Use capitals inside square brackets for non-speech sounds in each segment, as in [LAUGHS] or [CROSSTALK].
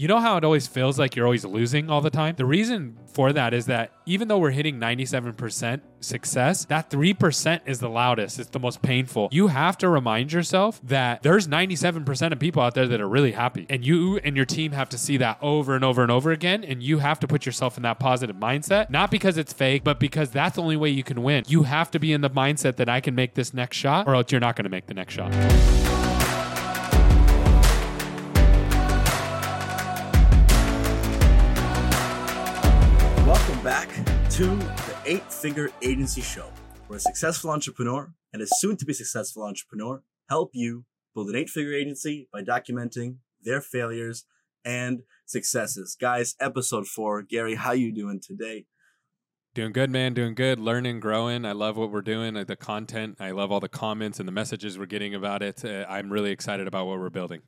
You know how it always feels like you're always losing all the time? The reason for that is that even though we're hitting 97% success, that 3% is the loudest. It's the most painful. You have to remind yourself that there's 97% of people out there that are really happy. And you and your team have to see that over and over and over again. And you have to put yourself in that positive mindset, not because it's fake, but because that's the only way you can win. You have to be in the mindset that I can make this next shot or else you're not going to make the next shot. To the Eight Figure Agency Show, where a successful entrepreneur and a soon to be successful entrepreneur help you build an eight figure agency by documenting their failures and successes. Guys, episode four. Gary, how you doing today? Doing good, man. Doing good. Learning, growing. I love what we're doing. uh, The content. I love all the comments and the messages we're getting about it. Uh, I'm really excited about what we're building.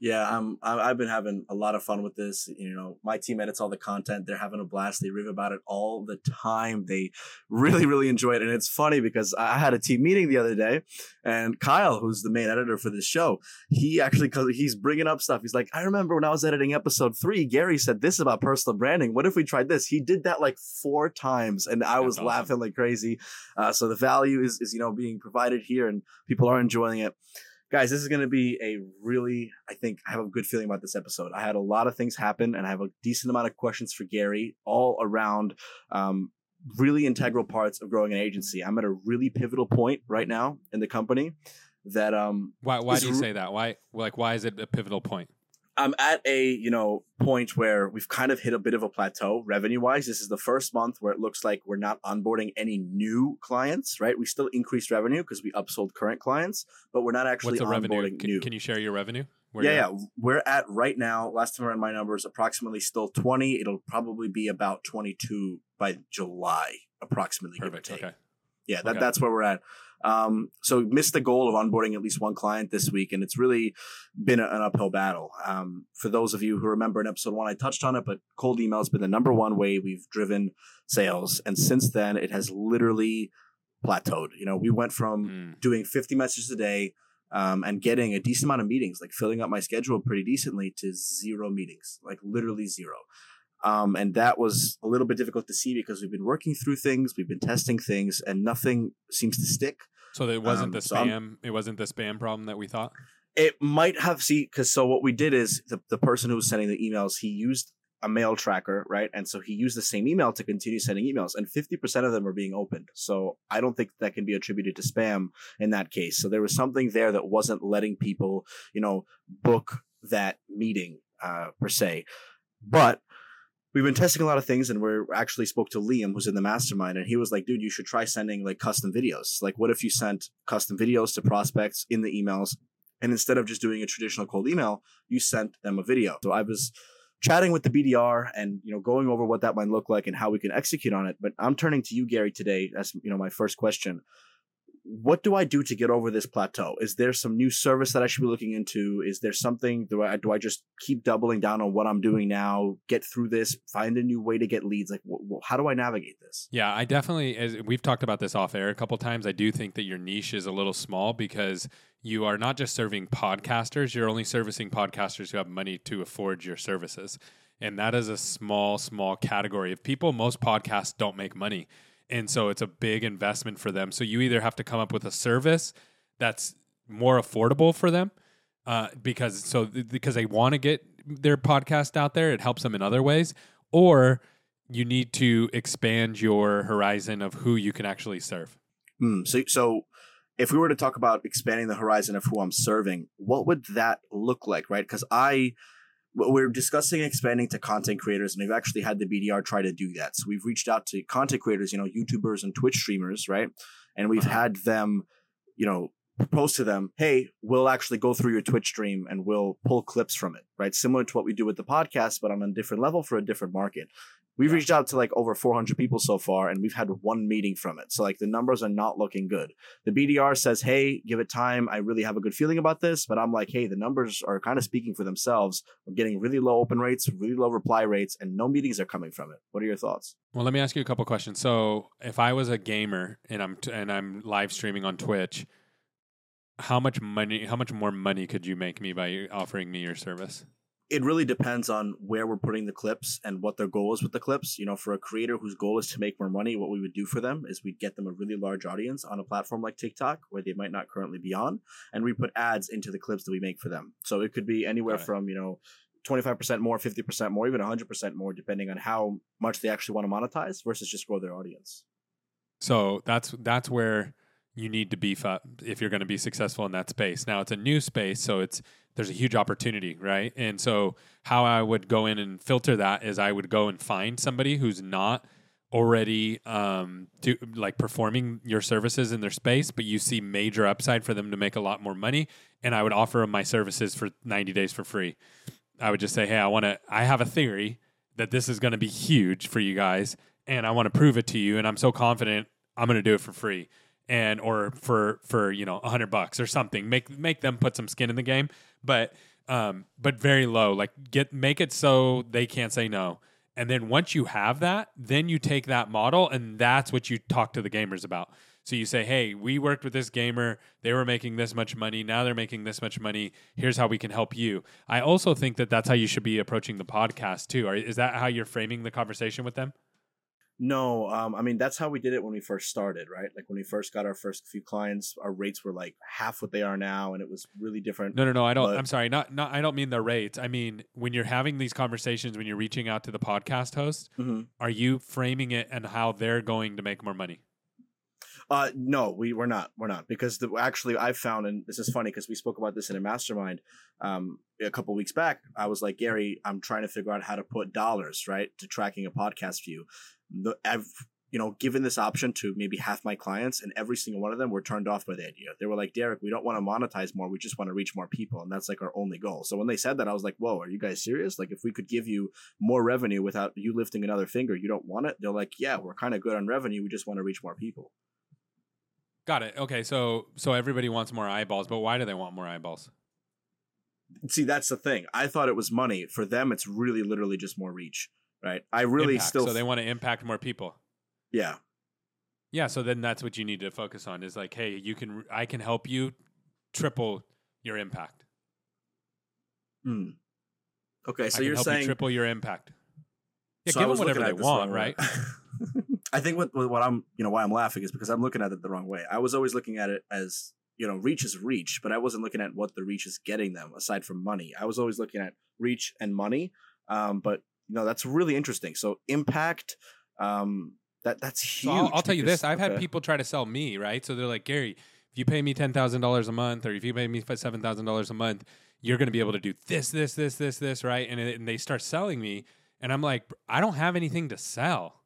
Yeah, I'm. I've been having a lot of fun with this. You know, my team edits all the content. They're having a blast. They rave about it all the time. They really, really enjoy it. And it's funny because I had a team meeting the other day, and Kyle, who's the main editor for this show, he actually cause he's bringing up stuff. He's like, I remember when I was editing episode three, Gary said this about personal branding. What if we tried this? He did that like four times, and I That's was awesome. laughing like crazy. Uh, so the value is is you know being provided here, and people are enjoying it guys this is going to be a really i think i have a good feeling about this episode i had a lot of things happen and i have a decent amount of questions for gary all around um, really integral parts of growing an agency i'm at a really pivotal point right now in the company that um, Why? Why do you r- say that? Why? Like, why is it a pivotal point? I'm at a you know point where we've kind of hit a bit of a plateau revenue wise. This is the first month where it looks like we're not onboarding any new clients. Right, we still increased revenue because we upsold current clients, but we're not actually What's the onboarding revenue? Can, new. can you share your revenue? Where yeah, yeah. We're at right now. Last time I ran my numbers, approximately still twenty. It'll probably be about twenty-two by July, approximately. at? give or Perfect. take. Okay. Yeah, that, Okay. that's where we're at. Um, so missed the goal of onboarding at least one client this week, and it's really been an uphill battle. Um, for those of you who remember in episode one, I touched on it, but cold email has been the number one way we've driven sales, and since then it has literally plateaued. You know, we went from Mm. doing 50 messages a day um, and getting a decent amount of meetings, like filling up my schedule pretty decently to zero meetings, like literally zero. Um, and that was a little bit difficult to see because we've been working through things, we've been testing things, and nothing seems to stick. So it wasn't Um, the so spam. it wasn't the spam problem that we thought. It might have see because so what we did is the, the person who was sending the emails he used a mail tracker right and so he used the same email to continue sending emails and 50% of them are being opened so i don't think that can be attributed to spam in that case so there was something there that wasn't letting people you know book that meeting uh, per se but we've been testing a lot of things and we're actually spoke to liam who's in the mastermind and he was like dude you should try sending like custom videos like what if you sent custom videos to prospects in the emails and instead of just doing a traditional cold email, you sent them a video. So I was chatting with the BDR and you know going over what that might look like and how we can execute on it. But I'm turning to you, Gary, today as you know my first question. What do I do to get over this plateau? Is there some new service that I should be looking into? Is there something do I do I just keep doubling down on what I'm doing now? Get through this, find a new way to get leads. Like, wh- how do I navigate this? Yeah, I definitely, as we've talked about this off air a couple times, I do think that your niche is a little small because you are not just serving podcasters, you're only servicing podcasters who have money to afford your services. And that is a small, small category of people. Most podcasts don't make money. And so it's a big investment for them. So you either have to come up with a service that's more affordable for them uh, because so because they want to get their podcast out there, it helps them in other ways, or you need to expand your horizon of who you can actually serve. Hmm. So, so if we were to talk about expanding the horizon of who I'm serving, what would that look like, right? Because I, we're discussing expanding to content creators, and we've actually had the BDR try to do that. So we've reached out to content creators, you know, YouTubers and Twitch streamers, right? And we've Uh-huh. had them, you know, propose to them, hey, we'll actually go through your Twitch stream and we'll pull clips from it, right? Similar to what we do with the podcast, but on a different level for a different market. We've Yeah. reached out to like over 400 people so far, and we've had one meeting from it. So like the numbers are not looking good. The BDR says, "Hey, give it time. I really have a good feeling about this." But I'm like, "Hey, the numbers are kind of speaking for themselves. We're getting really low open rates, really low reply rates, and no meetings are coming from it." What are your thoughts? Well, let me ask you a couple questions. So, if I was a gamer and I'm t- and I'm live streaming on Twitch, how much money? How much more money could you make me by offering me your service? It really depends on where we're putting the clips and what their goal is with the clips. You know, for a creator whose goal is to make more money, what we would do for them is we'd get them a really large audience on a platform like TikTok where they might not currently be on, and we put ads into the clips that we make for them. So it could be anywhere right. from, you know, 25% more, 50% more, even 100% more, depending on how much they actually want to monetize versus just grow their audience. So that's that's where you need to beef up if you're going to be successful in that space. Now it's a new space, so it's there's a huge opportunity, right? And so how I would go in and filter that is I would go and find somebody who's not already um like performing your services in their space but you see major upside for them to make a lot more money and I would offer them my services for 90 days for free. I would just say, "Hey, I want to I have a theory that this is going to be huge for you guys and I want to prove it to you and I'm so confident I'm going to do it for free." And or for for you know a hundred bucks or something. Make make them put some skin in the game, but um, but very low. Like get make it so they can't say no. And then once you have that, then you take that model and that's what you talk to the gamers about. So you say, "Hey, we worked with this gamer. They were making this much money. Now they're making this much money. Here's how we can help you." I also think that that's how you should be approaching the podcast too. Is that how you're framing the conversation with them? No, um, I mean that's how we did it when we first started, right? Like when we first got our first few clients, our rates were like half what they are now, and it was really different. No, no, no. I don't. But, I'm sorry. Not, not. I don't mean the rates. I mean when you're having these conversations, when you're reaching out to the podcast host, mm-hmm. are you framing it and how they're going to make more money? Uh, no, we we're not. We're not because the, actually I found, and this is funny because we spoke about this in a mastermind um, a couple weeks back. I was like, Gary, I'm trying to figure out how to put dollars right to tracking a podcast view the I've you know given this option to maybe half my clients, and every single one of them were turned off by the idea. They were like, Derrik, we don't want to monetize more. We just want to reach more people, and that's like our only goal. So when they said that, I was like, Whoa, are you guys serious? Like, if we could give you more revenue without you lifting another finger, you don't want it? They're like, Yeah, we're kind of good on revenue. We just want to reach more people. Got it. Okay, so so everybody wants more eyeballs, but why do they want more eyeballs? See, that's the thing. I thought it was money. For them, it's really literally just more reach right? I really impact. still so they want to impact more people. Yeah. Yeah, so then that's what you need to focus on is like, hey, you can I can help you triple your impact. Hmm. Okay, so you're saying you triple your impact. Yeah, so give them whatever they want, right? [LAUGHS] I think what what I'm you know why I'm laughing is because I'm looking at it the wrong way. I was always looking at it as you know reach is reach, but I wasn't looking at what the reach is getting them aside from money. I was always looking at reach and money. Um, but no, that's really interesting. So impact, um, that that's huge. So I'll, I'll tell you this: I've okay. had people try to sell me, right? So they're like, Gary, if you pay me ten thousand dollars a month, or if you pay me seven thousand dollars a month, you're going to be able to do this, this, this, this, this, right? And, and they start selling me, and I'm like, I don't have anything to sell.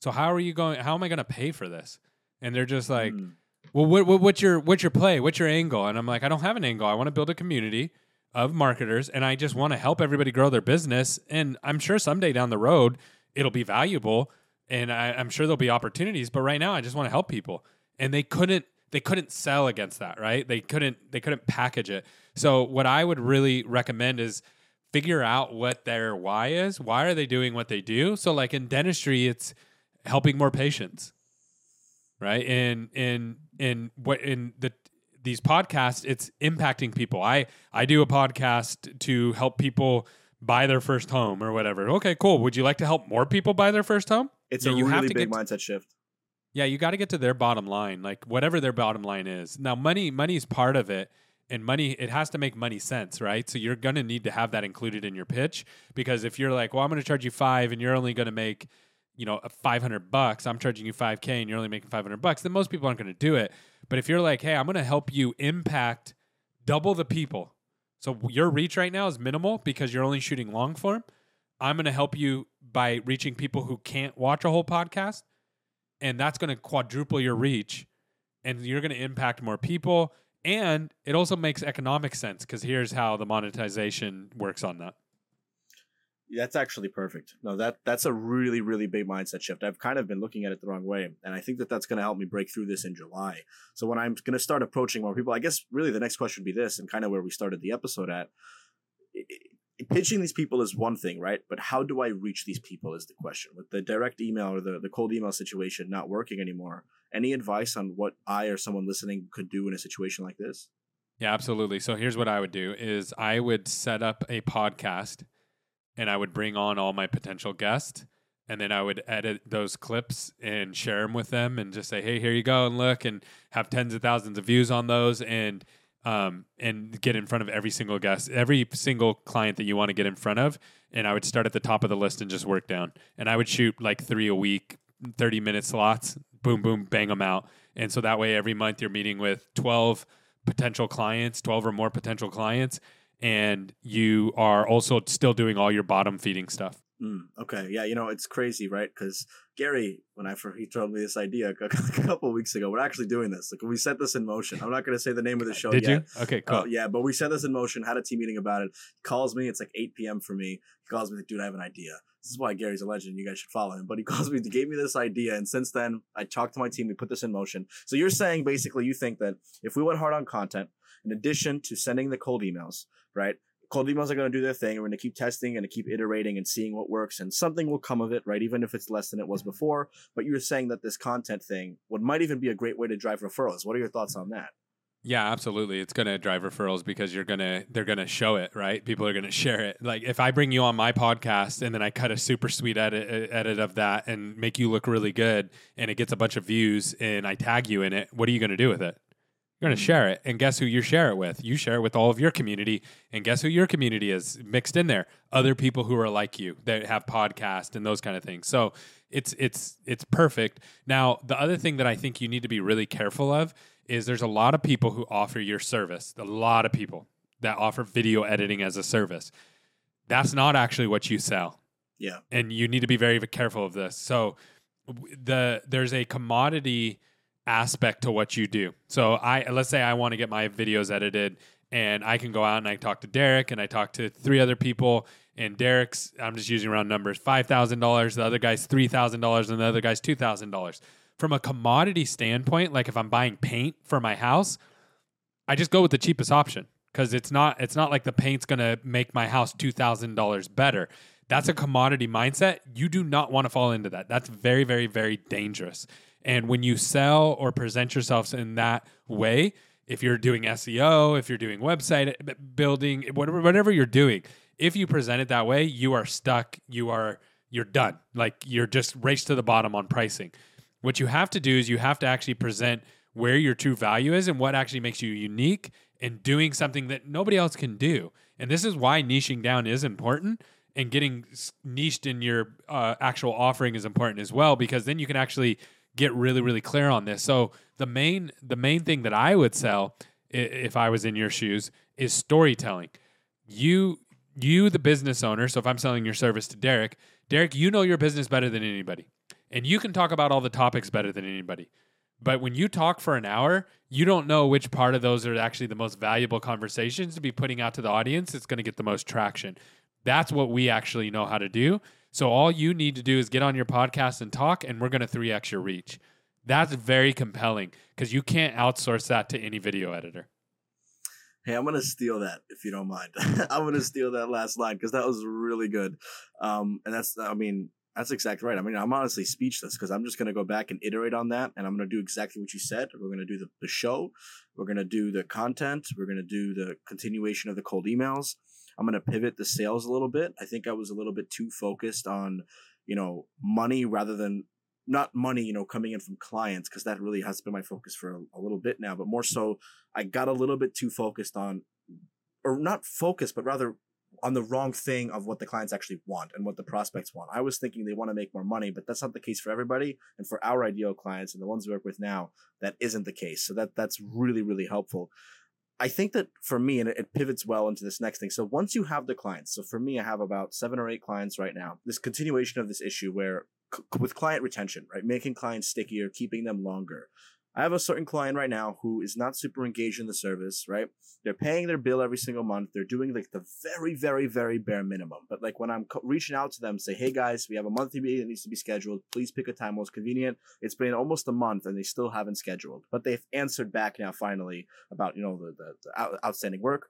So how are you going? How am I going to pay for this? And they're just like, mm. well, what, what, what's your what's your play? What's your angle? And I'm like, I don't have an angle. I want to build a community of marketers and I just want to help everybody grow their business. And I'm sure someday down the road it'll be valuable and I, am sure there'll be opportunities. But right now I just want to help people. And they couldn't they couldn't sell against that, right? They couldn't they couldn't package it. So what I would really recommend is figure out what their why is. Why are they doing what they do? So like in dentistry, it's helping more patients. Right. And in in what in the these podcasts, it's impacting people. I I do a podcast to help people buy their first home or whatever. Okay, cool. Would you like to help more people buy their first home? It's yeah, a you really have to big mindset shift. Yeah, you got to get to their bottom line, like whatever their bottom line is. Now, money money is part of it, and money it has to make money sense, right? So you're gonna need to have that included in your pitch because if you're like, well, I'm gonna charge you five, and you're only gonna make you know 500 bucks i'm charging you 5k and you're only making 500 bucks then most people aren't going to do it but if you're like, hey, I'm going to help you impact double the people. So your reach right now is minimal because you're only shooting long form. I'm going to help you by reaching people who can't watch a whole podcast. And that's going to quadruple your reach. And you're going to impact more people. And it also makes economic sense because here's how the monetization works on that. That's actually perfect. No, that that's a really really big mindset shift. I've kind of been looking at it the wrong way, and I think that that's going to help me break through this in July. So when I'm going to start approaching more people, I guess really the next question would be this, and kind of where we started the episode at. Pitching these people is one thing, right? But how do I reach these people is the question. With the direct email or the, the cold email situation not working anymore, any advice on what I or someone listening could do in a situation like this? Yeah, absolutely. So here's what I would do is I would set up a podcast and I would bring on all my potential guests and then I would edit those clips and share them with them and just say, "Hey, here you go and look," and have tens of thousands of views on those, and um, and get in front of every single guest, every single client that you want to get in front of, and I would start at the top of the list and just work down, and I would shoot like three a week, thirty minute slots, boom, boom, bang them out, and so that way every month you're meeting with twelve potential clients, twelve or more potential clients. And you are also still doing all your bottom feeding stuff. Mm, okay, yeah, you know it's crazy, right? Because Gary, when I he told me this idea [LAUGHS] a, couple weeks ago, we're actually doing this. Like we set this in motion. I'm not going to say the name of the show. Did yet. you? Okay, uh, cool. yeah, but we set this in motion. Had a team meeting about it. He calls me. It's like 8 p.m. for me. He calls me, like, dude, I have an idea. This is why Gary's a legend. You guys should follow him. But he [LAUGHS] calls me, he gave me this idea, and since then, I talked to my team. We put this in motion. So you're saying basically, you think that if we went hard on content, in addition to sending the cold emails, right? cold emails are going to do their thing. We're going to keep testing and to keep iterating and seeing what works, and something will come of it, right? Even if it's less than it was before. But you're saying that this content thing would might even be a great way to drive referrals. What are your thoughts on that? Yeah, absolutely. It's going to drive referrals because you're going to they're going to show it, right? People are going to share it. Like if I bring you on my podcast and then I cut a super sweet edit edit of that and make you look really good and it gets a bunch of views and I tag you in it, what are you going to do with it? You're going to share it. And guess who you share it with? You share it with all of your community. And guess who your community is mixed in there? Other people who are like you that have podcasts and those kind of things. So it's it's it's perfect. Now, the other thing that I think you need to be really careful of is there's a lot of people who offer your service. A lot of people that offer video editing as a service. That's not actually what you sell. Yeah. And you need to be very careful of this. So the there's a commodity aspect to what you do. So I let's say I want to get my videos edited and I can go out and I talk to Derrik and I talk to three other people and Derrik's I'm just using round numbers $5,000, the other guy's $3,000 and the other guy's $2,000. From a commodity standpoint, like if I'm buying paint for my house, I just go with the cheapest option cuz it's not it's not like the paint's going to make my house $2,000 better. That's a commodity mindset. You do not want to fall into that. That's very very very dangerous. And when you sell or present yourselves in that way, if you're doing SEO, if you're doing website building, whatever whatever you're doing, if you present it that way, you are stuck. You are you're done. Like you're just race to the bottom on pricing. What you have to do is you have to actually present where your true value is and what actually makes you unique and doing something that nobody else can do. And this is why niching down is important and getting niched in your uh, actual offering is important as well because then you can actually get really really clear on this. So the main the main thing that I would sell if I was in your shoes is storytelling. You you the business owner, so if I'm selling your service to Derrik, Derrik, you know your business better than anybody. And you can talk about all the topics better than anybody. But when you talk for an hour, you don't know which part of those are actually the most valuable conversations to be putting out to the audience. It's going to get the most traction. That's what we actually know how to do. So all you need to do is get on your podcast and talk, and we're going to 3x your reach. That's very compelling because you can't outsource that to any video editor. Hey, I'm gonna steal that if you don't mind. [LAUGHS] I'm gonna steal that last line because that was really good. Um, and that's, I mean, that's exactly right. I mean, I'm honestly speechless because I'm just gonna go back and iterate on that, and I'm gonna do exactly what you said. We're gonna do the, the show, we're gonna do the content, we're gonna do the continuation of the cold emails, I'm going to pivot the sales a little bit. I think I was a little bit too focused on, you know, money rather than not money, you know, coming in from clients because that really has been my focus for a, a, little bit now. But more so, I got a little bit too focused on, or not focused, but rather on the wrong thing of what the clients actually want and what the prospects want. I was thinking they want to make more money, but that's not the case for everybody. And for our ideal clients and the ones we work with now, that isn't the case. So that that's really really helpful. I think that for me, and it, pivots well into this next thing. So once you have the clients, so for me, I have about seven or eight clients right now. This continuation of this issue where c- with client retention, right, making clients stickier, keeping them longer. I have a certain client right now who is not super engaged in the service, right? They're paying their bill every single month. They're doing like the very, very, very bare minimum. But like when I'm co- reaching out to them, say, hey guys, we have a monthly meeting that needs to be scheduled. Please pick a time most convenient. It's been almost a month and they still haven't scheduled. But they've answered back now finally about, you know, the, the, the outstanding work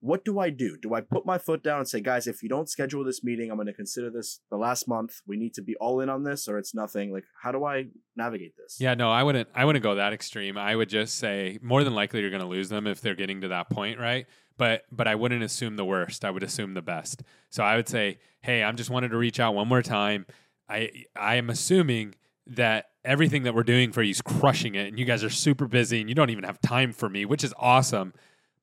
what do I do? Do I put my foot down and say, guys, if you don't schedule this meeting, I'm going to consider this the last month. We need to be all in on this, or it's nothing. Like, how do I navigate this? Yeah, no, I wouldn't. I wouldn't go that extreme. I would just say more than likely you're going to lose them if they're getting to that point, right? But but I wouldn't assume the worst. I would assume the best. So I would say, hey, I'm just wanted to reach out one more time. I I am assuming that everything that we're doing for you is crushing it, and you guys are super busy, and you don't even have time for me, which is awesome.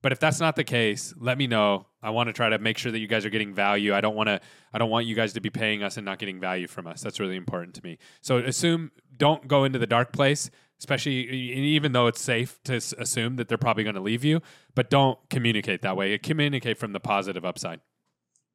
But if that's not the case, let me know. I want to try to make sure that you guys are getting value. I don't want to I don't want you guys to be paying us and not getting value from us. That's really important to me. So assume don't go into the dark place, especially even though it's safe to assume that they're probably going to leave you, but don't communicate that way. Communicate from the positive upside.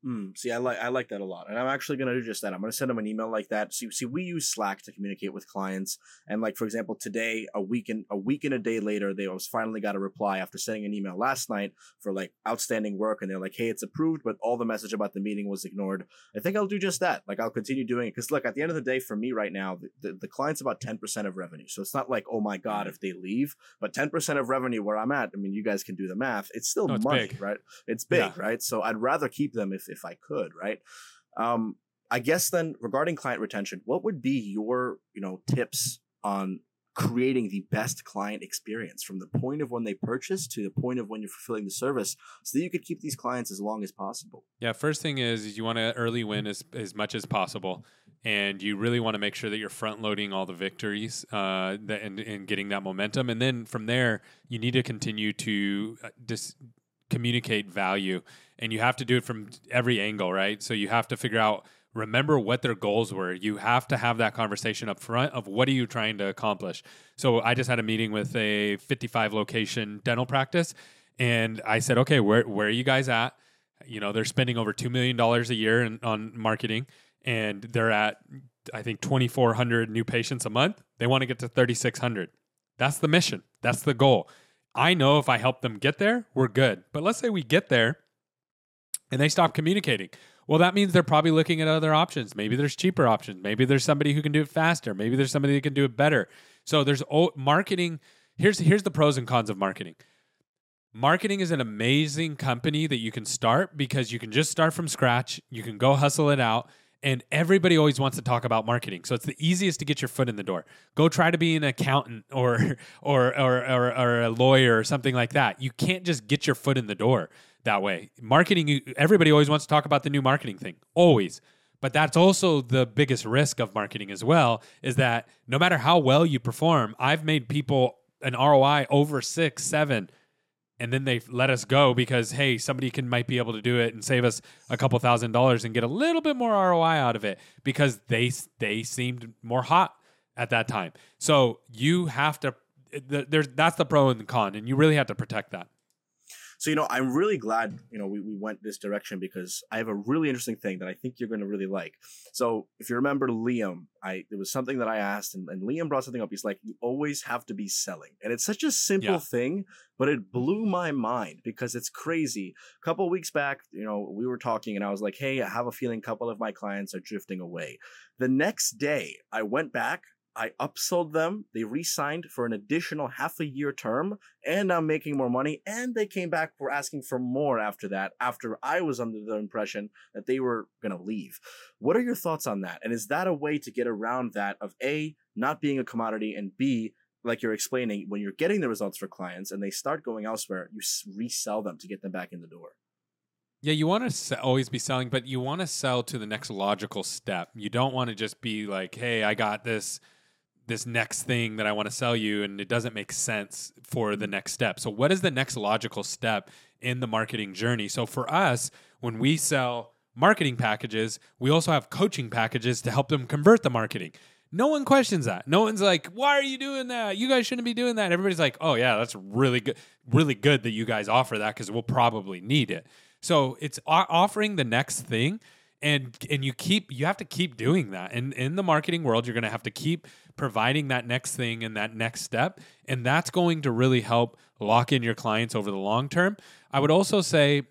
Mm, see, I like I like that a lot, and I'm actually gonna do just that. I'm gonna send them an email like that. See, see, we use Slack to communicate with clients, and like for example, today, a week and a week and a day later, they was finally got a reply after sending an email last night for like outstanding work, and they're like, "Hey, it's approved," but all the message about the meeting was ignored. I think I'll do just that. Like I'll continue doing it because look, at the end of the day, for me right now, the, the, the client's about ten percent of revenue, so it's not like oh my god if they leave, but ten percent of revenue where I'm at. I mean, you guys can do the math. It's still no, it's money, big. right? It's big, yeah. right? So I'd rather keep them if if I could, right? Um, I guess then regarding client retention, what would be your, you know, tips on creating the best client experience from the point of when they purchase to the point of when you're fulfilling the service so that you could keep these clients as long as possible? Yeah, first thing is you want to early win as, as much as possible. And you really want to make sure that you're front loading all the victories uh, that, and, and getting that momentum. And then from there, you need to continue to uh, dis- communicate value and you have to do it from every angle right? So you have to figure out remember what their goals were. You have to have that conversation up front of what are you trying to accomplish. So i just had a meeting with a 55 location dental practice and i said okay where, where are you guys at? You know they're spending over $2 million a year in, on marketing and they're at i think 2400 new patients a month. They want to get to 3600 that's the mission. That's the goal I know if I help them get there, we're good. But let's say we get there and they stop communicating. Well, that means they're probably looking at other options. Maybe there's cheaper options. Maybe there's somebody who can do it faster. Maybe there's somebody who can do it better. So there's marketing. Here's here's the pros and cons of marketing. Marketing is an amazing company that you can start because you can just start from scratch. You can go hustle it out and everybody always wants to talk about marketing. So it's the easiest to get your foot in the door. Go try to be an accountant [LAUGHS] or or or or, or a lawyer or something like that. You can't just get your foot in the door that way. Marketing everybody always wants to talk about the new marketing thing. Always. But that's also the biggest risk of marketing as well is that no matter how well you perform, I've made people an ROI over 6, 7 and then they let us go because hey somebody can might be able to do it and save us a couple thousand dollars and get a little bit more ROI out of it because they they seemed more hot at that time. So you have to eh, there's that's the pro and the con and you really have to protect that so, you know, I'm really glad, you know, we, we went this direction because I have a really interesting thing that I think you're going to really like. So, if you remember Liam, I there was something that I asked, and, and Liam brought something up. He's like, you always have to be selling. And it's such a simple yeah. thing, but it blew my mind because it's crazy. A couple weeks back, you know, we were talking, and I was like, hey, I have a feeling a couple of my clients are drifting away. The next day, I went back I upsold them. They re-signed for an additional half a year term, and I'm making more money. And they came back for asking for more after that. After I was under the impression that they were gonna leave. What are your thoughts on that? And is that a way to get around that of a not being a commodity and b like you're explaining when you're getting the results for clients and they start going elsewhere, you resell them to get them back in the door. Yeah, you want to always be selling, but you want to sell to the next logical step. You don't want to just be like, "Hey, I got this." This next thing that I want to sell you and it doesn't make sense for the next step. So what is the next logical step in the marketing journey? So for us, when we sell marketing packages, we also have coaching packages to help them convert the marketing. No one questions that. No one's like, "Why are you doing that? You guys shouldn't be doing that." Everybody's like, "Oh yeah, that's really good. Really good that you guys offer that cuz we'll probably need it." So, it's offering the next thing and and you keep you have to keep doing that. And in the marketing world you're going to have to keep providing that next thing and that next step and that's going to really help lock in your clients over the long term. I would also say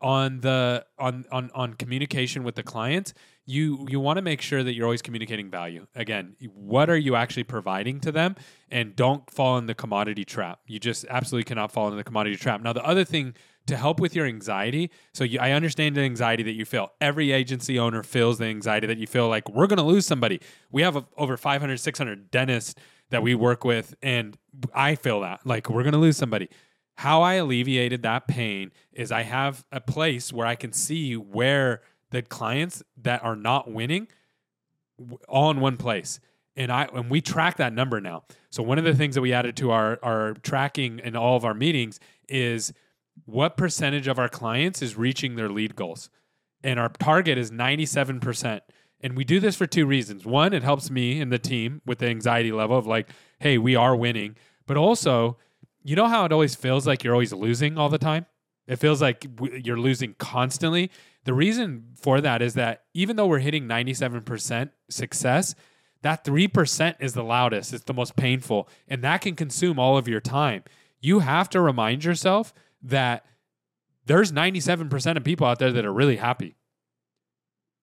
on the on on on communication with the clients you you want to make sure that you're always communicating value. Again what are you actually providing to them? And don't fall in the commodity trap. You just absolutely cannot fall in the commodity trap. Now the other thing to help with your anxiety. So you, I understand the anxiety that you feel. Every agency owner feels the anxiety that you feel like we're going to lose somebody. We have a, over 500, 600 dentists that we work with, and I feel that like we're going to lose somebody. How I alleviated that pain is I have a place where I can see where the clients that are not winning all in one place and I and we track that number now. So one of the things that we added to our our tracking in all of our meetings is what percentage of our clients is reaching their lead goals. And our target is 97%. And we do this for two reasons. One, it helps me and the team with the anxiety level of like, hey, we are winning. But also, you know how it always feels like you're always losing all the time? It feels like you're losing constantly. The reason for that is that even though we're hitting 97% success, that 3% is the loudest, it's the most painful, and that can consume all of your time. You have to remind yourself that there's 97% of people out there that are really happy.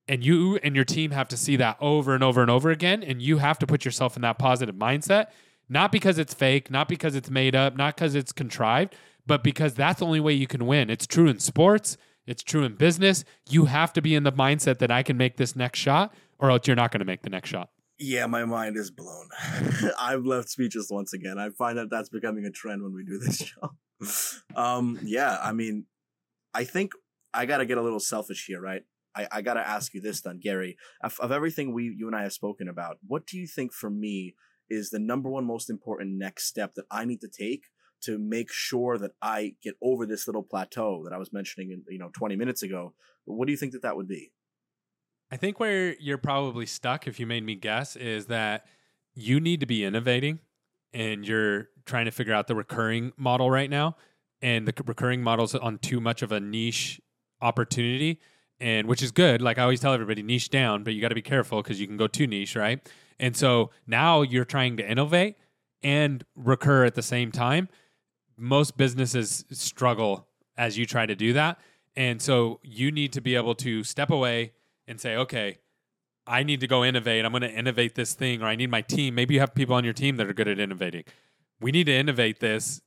And you and your team have to see that over and over and over again. And you have to put yourself in that positive mindset, not because it's fake, not because it's made up, not because it's contrived, but because that's the only way you can win. It's true in sports, it's true in business. You have to be in the mindset that I can make this next shot, or else you're not going to make the next shot. Yeah, my mind is blown. [LAUGHS] I'm left speechless once again. I find that that's becoming a trend when we do this [LAUGHS] show. um, yeah, I mean, I think I got to get a little selfish here, right? I, I got to ask you this then, Gary. Of, of everything we, you and I have spoken about, what do you think for me is the number one most important next step that I need to take to make sure that I get over this little plateau that I was mentioning, in, you know, 20 minutes ago? What do you think that that would be? I think where you're probably stuck, if you made me guess, is that you need to be innovating and you're trying to figure out the recurring model right now. And the recurring model's on too much of a niche opportunity, and which is good. Like I always tell everybody, niche down, but you got to be careful because you can go too niche, right? And so now you're trying to innovate and recur at the same time. Most businesses struggle as you try to do that. And so you need to be able to step away and say, okay, I need to go innovate. I'm going to innovate this thing, or I need my team. Maybe you have people on your team that are good at innovating. We need to innovate this,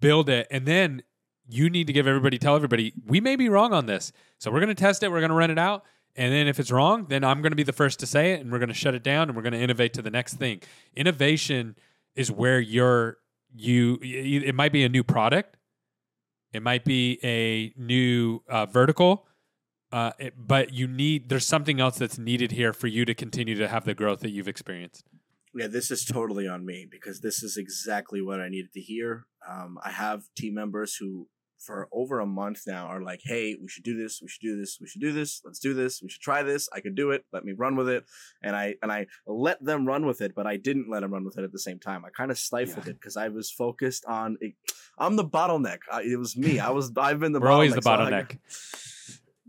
build it, and then you need to give everybody, tell everybody, we may be wrong on this. So we're going to test it, we're going to run it out. And then if it's wrong, then I'm going to be the first to say it and we're going to shut it down and we're going to innovate to the next thing. Innovation is where you're, you, it might be a new product, it might be a new uh, vertical uh, it, but you need there's something else that's needed here for you to continue to have the growth that you've experienced. Yeah, this is totally on me because this is exactly what I needed to hear. Um, I have team members who, for over a month now, are like, "Hey, we should do this. We should do this. We should do this. Let's do this. We should try this. I could do it. Let me run with it." And I and I let them run with it, but I didn't let them run with it at the same time. I kind of stifled yeah. it because I was focused on. I'm the bottleneck. I, it was me. I was. I've been the. We're always the bottleneck. So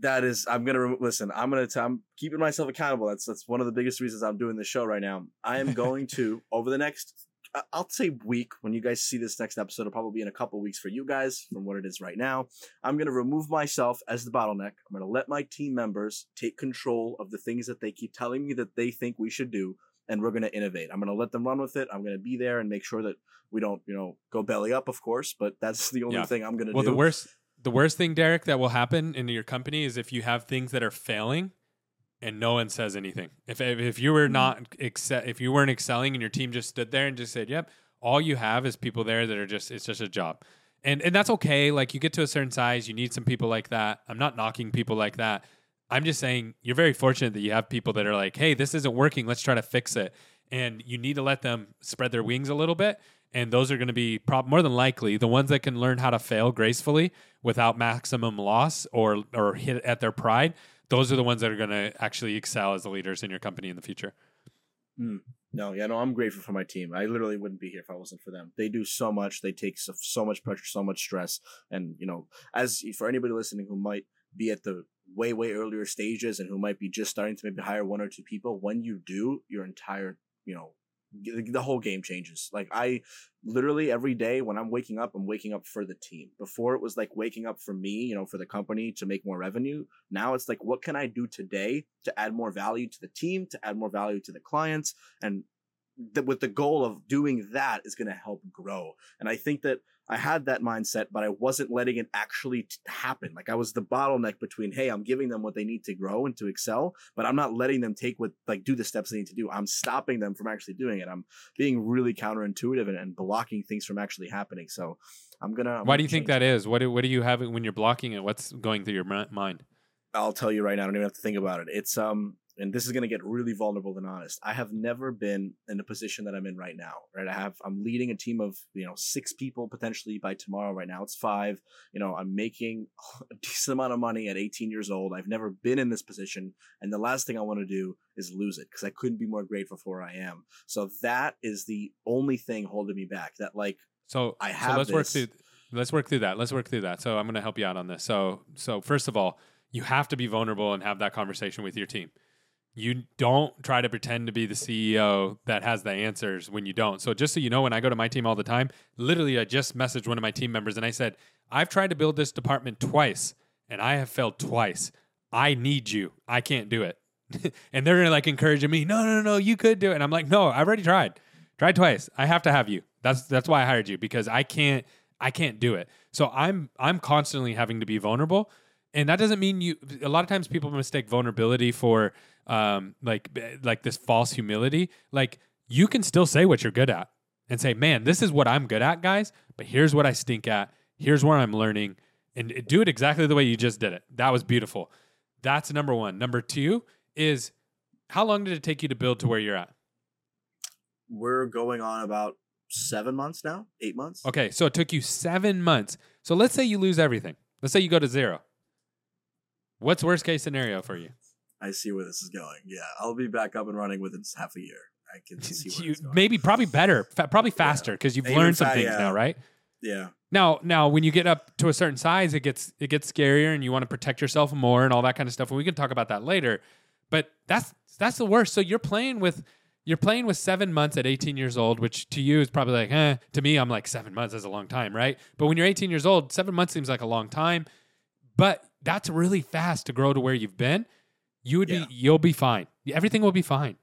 that is i'm gonna listen i'm gonna t- i'm keeping myself accountable that's that's one of the biggest reasons i'm doing this show right now i am going to [LAUGHS] over the next i'll say week when you guys see this next episode it'll probably be in a couple weeks for you guys from what it is right now i'm gonna remove myself as the bottleneck i'm gonna let my team members take control of the things that they keep telling me that they think we should do and we're going to innovate. I'm going to let them run with it. I'm going to be there and make sure that we don't, you know, go belly up, of course, but that's the only yeah. thing I'm going to well, do. Well, the worst the worst thing, Derrik, that will happen in your company is if you have things that are failing and no one says anything. If if you were mm-hmm. not exce- if you weren't excelling and your team just stood there and just said, "Yep," all you have is people there that are just it's just a job. And and that's okay. Like you get to a certain size, you need some people like that. I'm not knocking people like that. I'm just saying you're very fortunate that you have people that are like, "Hey, this isn't working. Let's try to fix it." And you need to let them spread their wings a little bit and those are going to be more than likely the ones that can learn how to fail gracefully without maximum loss or or hit at their pride. Those are the ones that are going to actually excel as the leaders in your company in the future. Mm. No, yeah, no, I'm grateful for my team. I literally wouldn't be here if I wasn't for them. They do so much. They take so, so much pressure, so much stress, and you know, as for anybody listening who might be at the way way earlier stages and who might be just starting to maybe hire one or two people, when you do, your entire you know the whole game changes. Like I literally every day when I'm waking up, I'm waking up for the team. Before it was like waking up for me, you know, for the company to make more revenue. Now it's like, what can I do today to add more value to the team, to add more value to the clients, and th- with the goal of doing that is going to help grow. And I think that I had that mindset, but I wasn't letting it actually t- happen. Like I was the bottleneck between, hey, I'm giving them what they need to grow and to excel, but I'm not letting them take what like do the steps they need to do. I'm stopping them from actually doing it. I'm being really counterintuitive and, and blocking things from actually happening. So I'm gonna. I'm Why gonna do you think that is? What do, what do you have when you're blocking it? What's going through your mind? I'll tell you right now. I don't even have to think about it. It's um, and this is gonna get really vulnerable and honest. I have never been in the position that I'm in right now. Right, I have. I'm leading a team of you know six people potentially by tomorrow. Right now, it's five. You know, I'm making [LAUGHS] a decent amount of money at 18 years old. I've never been in this position, and the last thing I want to do is lose it because I couldn't be more grateful for where I am. So that is the only thing holding me back. That like So I so have let's work through let's work through that. Let's work through that. So I'm going to help you out on this. So so first of all, you have to be vulnerable and have that conversation with your team. You don't try to pretend to be the CEO that has the answers when you don't. So just so you know, when I go to my team all the time, literally I just messaged one of my team members and I said, "I've tried to build this department twice and I have failed twice. I need you. I can't do it." [LAUGHS] and they're like encouraging me, "No, no, no, you could do it." And I'm like, "No, I've already tried. Tried twice. I have to have you. That's that's why I hired you because I can't I can't do it. So I'm I'm constantly having to be vulnerable, and that doesn't mean you. A lot of times people mistake vulnerability for um like like this false humility. Like you can still say what you're good at and say, man, this is what I'm good at, guys. But here's what I stink at. Here's where I'm learning, and do it exactly the way you just did it. That was beautiful. That's number one. Number two is how long did it take you to build to where you're at? we're going on about seven months now, eight months. Okay, so it took you seven months. So let's say you lose everything. Let's say you go to zero. What's worst case scenario for you? I see where this is going. Yeah, I'll be back up and running within half a year. I can [LAUGHS] see where You, going. maybe probably better, fa- probably faster because you've Even learned some things yeah. now, right? Yeah, Now, now when you get up to a certain size, it gets it gets scarier, and you want to protect yourself more and all that kind of stuff. And we can talk about that later. But that's that's the worst. So you're playing with you're playing with seven months at 18 years old, which to you is probably like, eh. To me, I'm like seven months is a long time, right? But when you're 18 years old, seven months seems like a long time. But that's really fast to grow to where you've been. You would Yeah. be you'll be fine. Everything will be fine.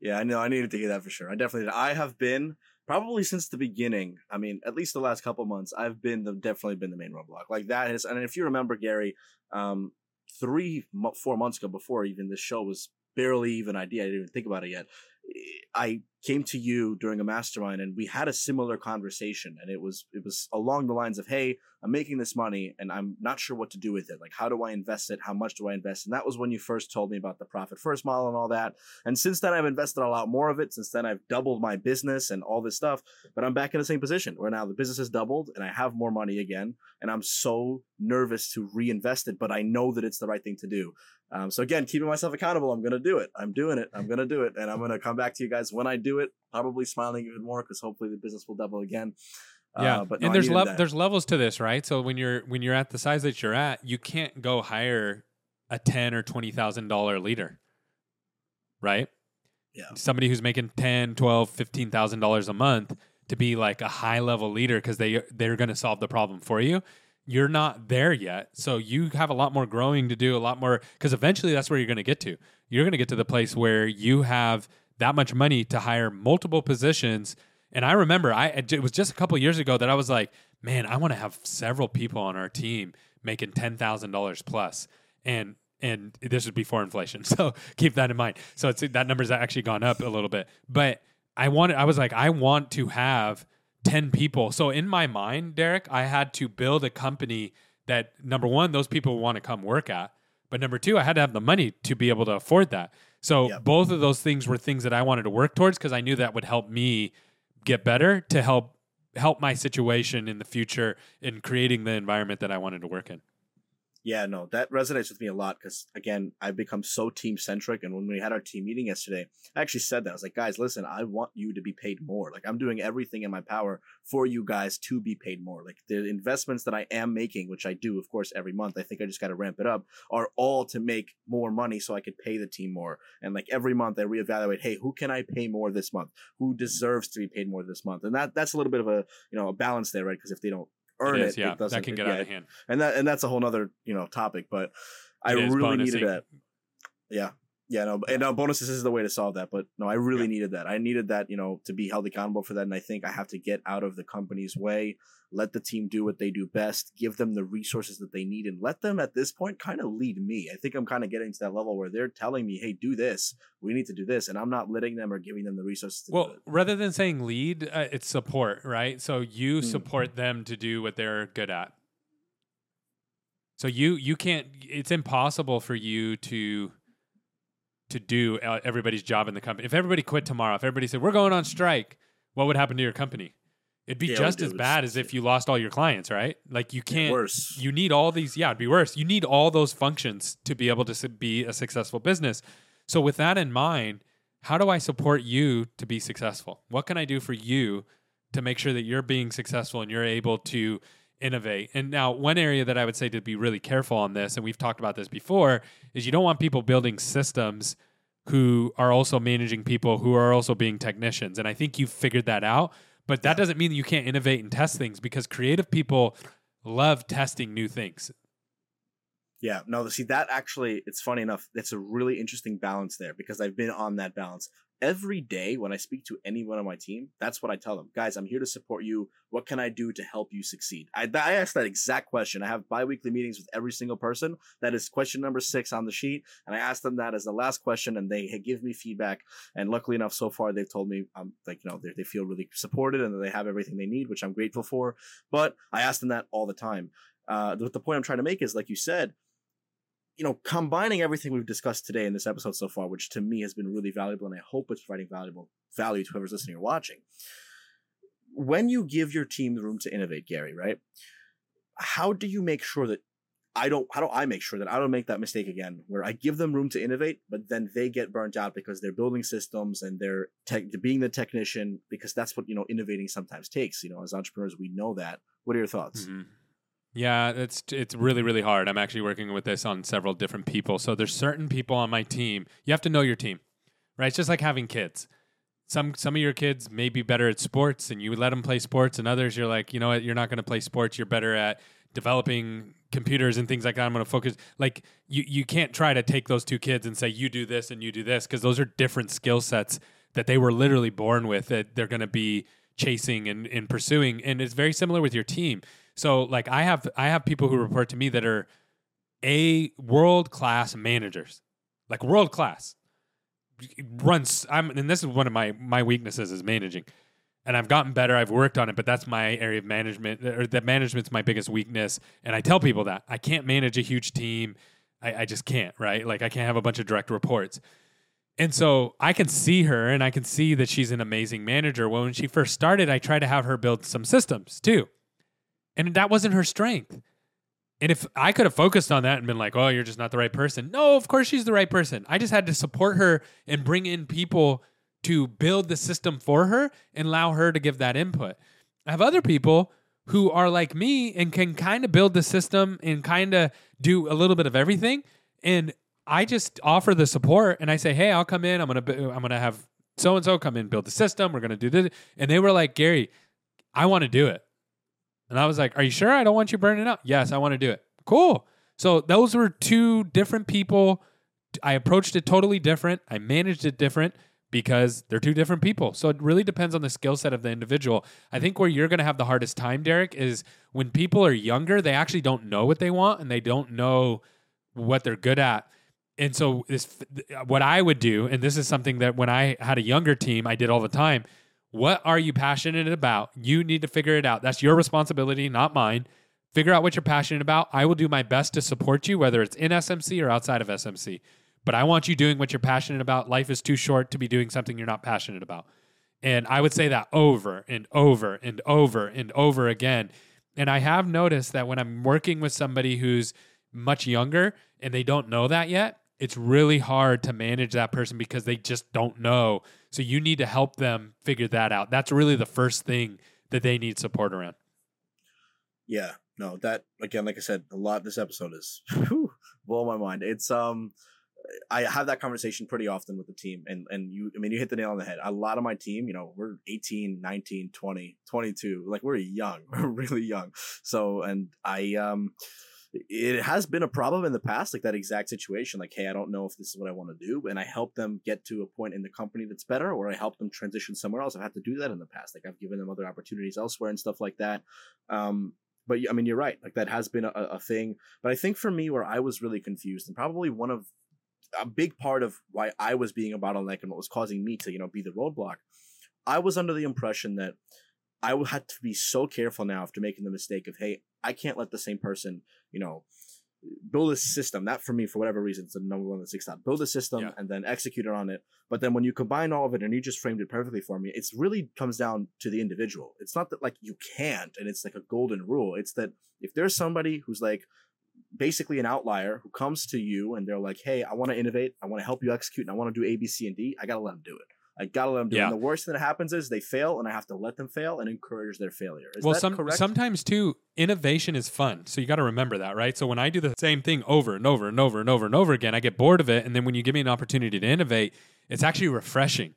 yeah, I know. I needed to hear that for sure. I definitely did. I have been probably since the beginning. I mean, at least the last couple months, I've been the definitely been the main roadblock. Like that is, and if you remember, Gary, um, three, four months ago, before even this show was barely even an idea, I didn't even think about it yet. I came to you during a mastermind and we had a similar conversation and it was it was along the lines of hey i'm making this money and i'm not sure what to do with it. Like how do i invest it? How much do i invest? And that was when you first told me about the profit first model and all that. And since then i've invested a lot more of it. Since then i've doubled my business and all this stuff but i'm back in the same position where now the business has doubled and i have more money again and i'm so nervous to reinvest it but i know that it's the right thing to do um, so again, keeping myself accountable, I'm gonna do it. I'm doing it. I'm gonna do it, and I'm gonna come back to you guys when I do it. Probably smiling even more because hopefully the business will double again. Yeah, Uh, but no, and there's there's levels to this, right? So when you're when you're at the size that you're at, you can't go hire a ten or twenty thousand dollar leader, right? Yeah. somebody who's making ten, twelve, fifteen thousand dollars a month to be like a high level leader because they they're going to solve the problem for you. You're not there yet, so you have a lot more growing to do, a lot more because eventually that's where you're going to get to. You're going to get to the place where you have that much money to hire multiple positions. And I remember, I it was just a couple years ago that I was like, man, I want to have several people on our team making ten thousand dollars plus. and and this was before inflation, [LAUGHS] so keep that in mind. So it's that number's actually gone up a little bit, but I wanted, I was like, I want to have ten people. So in my mind, Derrik, I had to build a company that number one, those people want to come work at, but number two, I had to have the money to be able to afford that. So Yep. both of those things were things that I wanted to work towards because I knew that would help me get better to help help my situation in the future in creating the environment that I wanted to work in. Yeah, no, that resonates with me a lot because again, I've become so team centric. And when we had our team meeting yesterday, I actually said that I was like, guys, listen, I want you to be paid more. Like I'm doing everything in my power for you guys to be paid more. Like the investments that I am making, which I do, of course, every month. I think I just got to ramp it up. Are all to make more money so I could pay the team more. And like every month, I reevaluate, hey, who can I pay more this month? Who deserves to be paid more this month? And that that's a little bit of a you know a balance there, right? Because if they don't earn it it, is, yeah, it doesn't, that can get yeah, out of hand. and that and that's a whole other you know topic but i It is really bonusing. needed that yeah Yeah, no, and no, bonuses is the way to solve that. But no, I really Yeah. needed that. I needed that, you know, to be held accountable for that. And I think I have to get out of the company's way, let the team do what they do best, give them the resources that they need, and let them at this point kind of lead me. I think I'm kind of getting to that level where they're telling me, hey, do this. We need to do this. And I'm not letting them or giving them the resources to do Well, rather than saying lead, uh, it's support, right? So you Mm. support them to do what they're good at. So you you can't. It's impossible for you to to do uh, everybody's job in the company. If everybody quit tomorrow, if everybody said we're going on strike, what would happen to your company? It'd be Yeah, just would- as bad as if you lost all your clients, right? Like you can't. Worse. You need all these. Yeah, it'd be worse. You need all those functions to be able to be a successful business. So with that in mind, how do I support you to be successful? What can I do for you to make sure that you're being successful and you're able to innovate? And now, one area that I would say to be really careful on this, and we've talked about this before, is you don't want people building systems who are also managing people who are also being technicians. And I think you've figured that out. But that doesn't mean that you can't innovate and test things because creative people love testing new things. Yeah, no, see that actually, it's funny enough. It's a really interesting balance there because I've been on that balance. Every day when I speak to anyone on my team, that's what I tell them. Guys, I'm here to support you. What can I do to help you succeed? I, I ask that exact question. I have bi-weekly meetings with every single person. That is question number six on the sheet. And I ask them that as the last question and they give me feedback. And luckily enough, so far they've told me, um, like, you know, they, feel really supported and they have everything they need, which I'm grateful for. But I ask them that all the time. Uh, the, the point I'm trying to make is, like you said, you know, combining everything we've discussed today in this episode so far, which to me has been really valuable, and I hope it's providing valuable value to whoever's listening or watching. When you give your team the room to innovate, Gary, right? How do you make sure that I don't? How do I make sure that I don't make that mistake again, where I give them room to innovate, but then they get burnt out because they're building systems and they're tech, being the technician because that's what you know innovating sometimes takes. You know, as entrepreneurs, we know that. What are your thoughts? Mhm. Yeah, it's it's really really hard. I'm actually working with this on several different people. So there's certain people on my team. You have to know your team, right? It's just like having kids. Some some of your kids may be better at sports, and you let them play sports, and others you're like, you know what, you're not going to play sports. You're better at developing computers and things like that. I'm going to focus. Like you you can't try to take those two kids and say you do this and you do this because those are different skill sets that they were literally born with that they're going to be chasing and, and pursuing. And it's very similar with your team. So like I have I have people who report to me that are a world class managers, like world class. Runs I'm and this is one of my my weaknesses is managing. And I've gotten better. I've worked on it, but that's my area of management. Or that management's my biggest weakness. And I tell people that I can't manage a huge team. I, I just can't. Right? Like I can't have a bunch of direct reports. And so I can see her and I can see that she's an amazing manager. Well, when she first started, I tried to have her build some systems too. And that wasn't her strength. And if I could have focused on that and been like, oh, you're just not the right person. No, of course she's the right person. I just had to support her and bring in people to build the system for her and allow her to give that input. I have other people who are like me and can kind of build the system and kind of do a little bit of everything. And I just offer the support and I say, hey, I'll come in. I'm gonna I'm gonna have so and so come in, build the system. We're gonna do this. And they were like, Gary, I want to do it. And I was like, Are you sure? I don't want you burning up. Yes, I want to do it. Cool. So those were two different people. I approached it totally different. I managed it different because they're two different people. So it really depends on the skill set of the individual. I think where you're going to have the hardest time, Derrik, is when people are younger, they actually don't know what they want and they don't know what they're good at. And so this what I would do and this is something that when I had a younger team, I did all the time. What are you passionate about? You need to figure it out. That's your responsibility, not mine. Figure out what you're passionate about. I will do my best to support you, whether it's in SMC or outside of SMC. But I want you doing what you're passionate about. Life is too short to be doing something you're not passionate about. And I would say that over and over and over and over again. And I have noticed that when I'm working with somebody who's much younger and they don't know that yet, it's really hard to manage that person because they just don't know. So you need to help them figure that out. That's really the first thing that they need support around. Yeah, no, that again, like I said, a lot. This episode is [LAUGHS] whew, blow my mind. It's um, I have that conversation pretty often with the team, and and you, I mean, you hit the nail on the head. A lot of my team, you know, we're 18, 19, 20, 22, like we're young, [LAUGHS] we're really young. So, and I um, it has been a problem in the past, like that exact situation. Like, hey, I don't know if this is what I want to do, and I help them get to a point in the company that's better, or I help them transition somewhere else. I've had to do that in the past. Like, I've given them other opportunities elsewhere and stuff like that. Um, but I mean, you're right. Like that has been a, a thing. But I think for me, where I was really confused, and probably one of a big part of why I was being a bottleneck and what was causing me to, you know, be the roadblock, I was under the impression that I would have to be so careful now after making the mistake of, hey, I can't let the same person, you know, build a system. That for me, for whatever reason, it's the number one that sticks out. Build a system Yeah. and then execute it on it. But then when you combine all of it and you just framed it perfectly for me, it's really comes down to the individual. It's not that like you can't and it's like a golden rule. It's that if there's somebody who's like basically an outlier who comes to you and they're like, hey, I want to innovate, I want to help you execute, and I want to do A, B, C, and D, I gotta let them do it. I gotta let them do it. And the worst thing that happens is they fail, and I have to let them fail and encourage their failure. Is well, that some, sometimes too, innovation is fun. So you got to remember that, right? So when I do the same thing over and over and over and over and over again, I get bored of it. And then when you give me an opportunity to innovate, it's actually refreshing.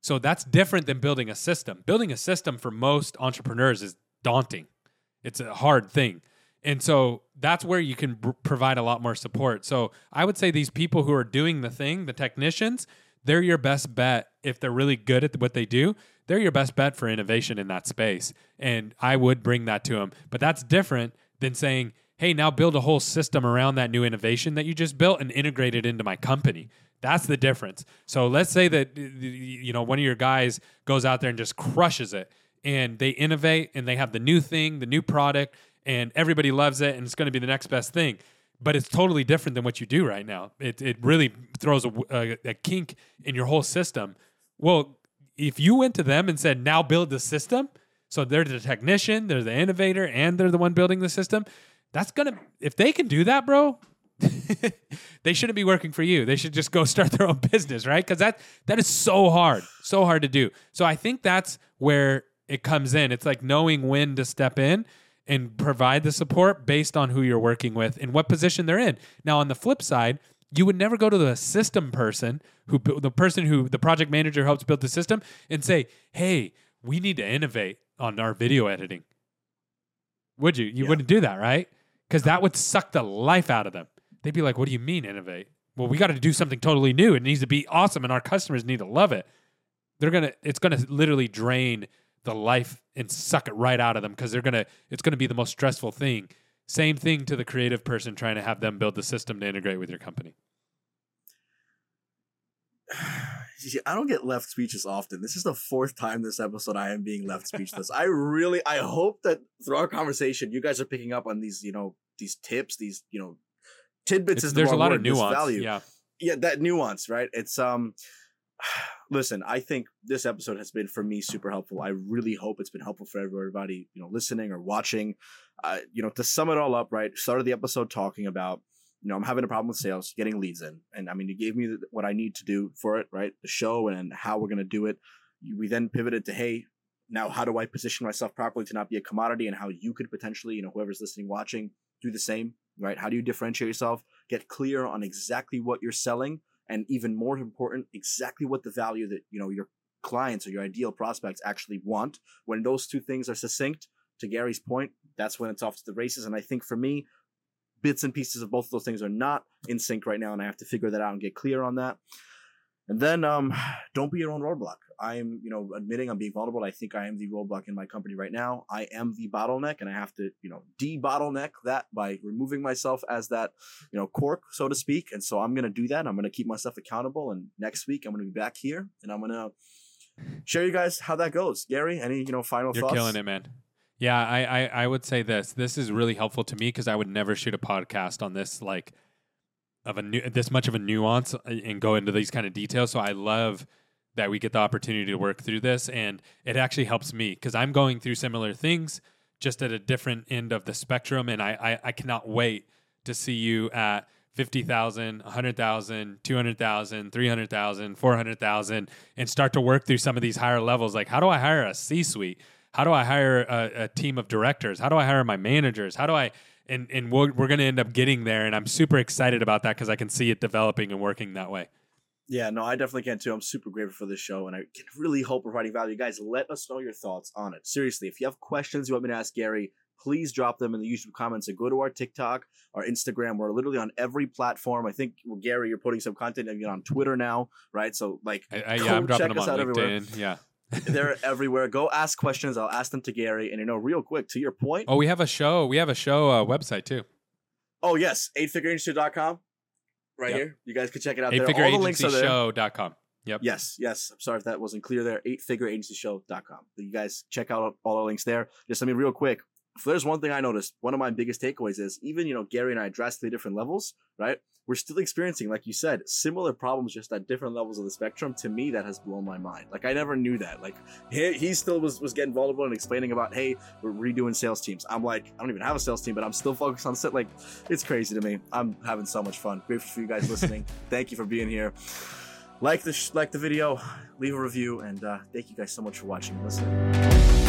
So that's different than building a system. Building a system for most entrepreneurs is daunting. It's a hard thing. And so that's where you can provide a lot more support. So I would say these people who are doing the thing, the technicians, they're your best bet if they're really good at what they do. They're your best bet for innovation in that space. And I would bring that to them. But that's different than saying, hey, now build a whole system around that new innovation that you just built and integrate it into my company. That's the difference. So let's say that you know one of your guys goes out there and just crushes it and they innovate and they have the new thing, the new product and everybody loves it and it's going to be the next best thing. But it's totally different than what you do right now. It it really throws a, a, a kink in your whole system. Well, if you went to them and said, "Now build the system," so they're the technician, they're the innovator, and they're the one building the system. That's gonna if they can do that, bro. [LAUGHS] they shouldn't be working for you. They should just go [LAUGHS] start their own business, right? Because that that is so hard, so hard to do. So I think that's where it comes in. It's like knowing when to step in and provide the support based on who you're working with and what position they're in. Now, on the flip side, you would never go to the system person who the person who the project manager helps build the system and say, "Hey, we need to innovate on our video editing." Would you? You Yeah. wouldn't do that, right? Because that would suck the life out of them. They'd be like, "What do you mean innovate?" Well, we got to do something totally new. It needs to be awesome, and our customers need to love it. They're gonna. It's gonna literally drain the life and suck it right out of them because they're gonna. It's gonna be the most stressful thing. Same thing to the creative person trying to have them build the system to integrate with your company. [SIGHS] I don't get left speechless often. This is the fourth time this episode I am being left [LAUGHS] speechless. I really, I hope that through our conversation, you guys are picking up on these, you know, these tips, these, you know, tidbits. It's- is the there's a lot word, of nuance. Value. Yeah. yeah, that nuance, right? It's um [SIGHS] listen, I think this episode has been for me super helpful. I really hope it's been helpful for everybody, you know, listening or watching. Uh, you know, to sum it all up, right? Started the episode talking about, you know, I'm having a problem with sales, getting leads in. And I mean, you gave me the, what I need to do for it, right? The show and how we're to do it. We then pivoted to, hey, now how do I position myself properly to not be a commodity and how you could potentially, you know, whoever's listening, watching, do the same, right? How do you differentiate yourself? Get clear on exactly what you're selling and even more important, exactly what the value that, you know, your clients or your ideal prospects actually want. When those two things are succinct, to Gary's point, that's when it's off to the races. And I think for me, bits and pieces of both of those things are not in sync right now, and I have to figure that out and get clear on that. And then um, [SIGHS] don't be your own roadblock. I'm, you know, admitting I'm being vulnerable. I think I am the roadblock in my company right now. I am the bottleneck, and I have to, you know, de-bottleneck that by removing myself as that, you know, cork, so to speak. And so I'm gonna do that. I'm gonna keep myself accountable. And next week I'm gonna be back here, and I'm gonna share you guys how that goes. Gary, any you know final You're thoughts? killing it, man. Yeah, I, I, I would say this. This is really helpful to me because I would never shoot a podcast on this like of a new this much of a nuance uh, and go into these kind of details. So I love that we get the opportunity to work through this, and it actually helps me because I'm going through similar things, just at a different end of the spectrum, and I, I, I cannot wait to see you at 50,000, 100,000, 200,000, 300,000, 400,000 and start to work through some of these higher levels. Like, how do I hire a C suite? How do I hire a, a team of directors? How do I hire my managers? How do I, and, and we're, we're going to end up getting there. And I'm super excited about that because I can see it developing and working that way. Yeah, no, I definitely can too. I'm super grateful for this show, and I can really hope providing value. Guys, let us know your thoughts on it. Seriously, if you have questions you want me to ask Gary, please drop them in the YouTube comments and go to our TikTok, our Instagram. We're literally on every platform. I think well, Gary, you're putting some content on Twitter now, right? So like, I, I, yeah, I'm dropping check them us on out everywhere. Yeah. They're [LAUGHS] everywhere. Go ask questions. I'll ask them to Gary. And you know, real quick, to your point. Oh, we have a show. We have a show uh, website too. Oh yes, eightfigureagency.com. Right Yep. here. You guys can check it out Eight there. figure All the links are there. show.com. Yep. Yes, yes. I'm sorry if that wasn't clear there. Eightfigureagencyshow.com. You guys check out all our links there. Just I mean, real quick. If there's one thing I noticed, one of my biggest takeaways is even you know Gary and I drastically different levels, right? We're still experiencing, like you said, similar problems just at different levels of the spectrum. To me, that has blown my mind. Like I never knew that. Like he, he still was was getting vulnerable and explaining about, hey, we're redoing sales teams. I'm like, I don't even have a sales team, but I'm still focused on set. Like it's crazy to me. I'm having so much fun. Grateful for you guys listening. [LAUGHS] Thank you for being here like the sh- like the video, leave a review, and uh, thank you guys so much for watching and listening.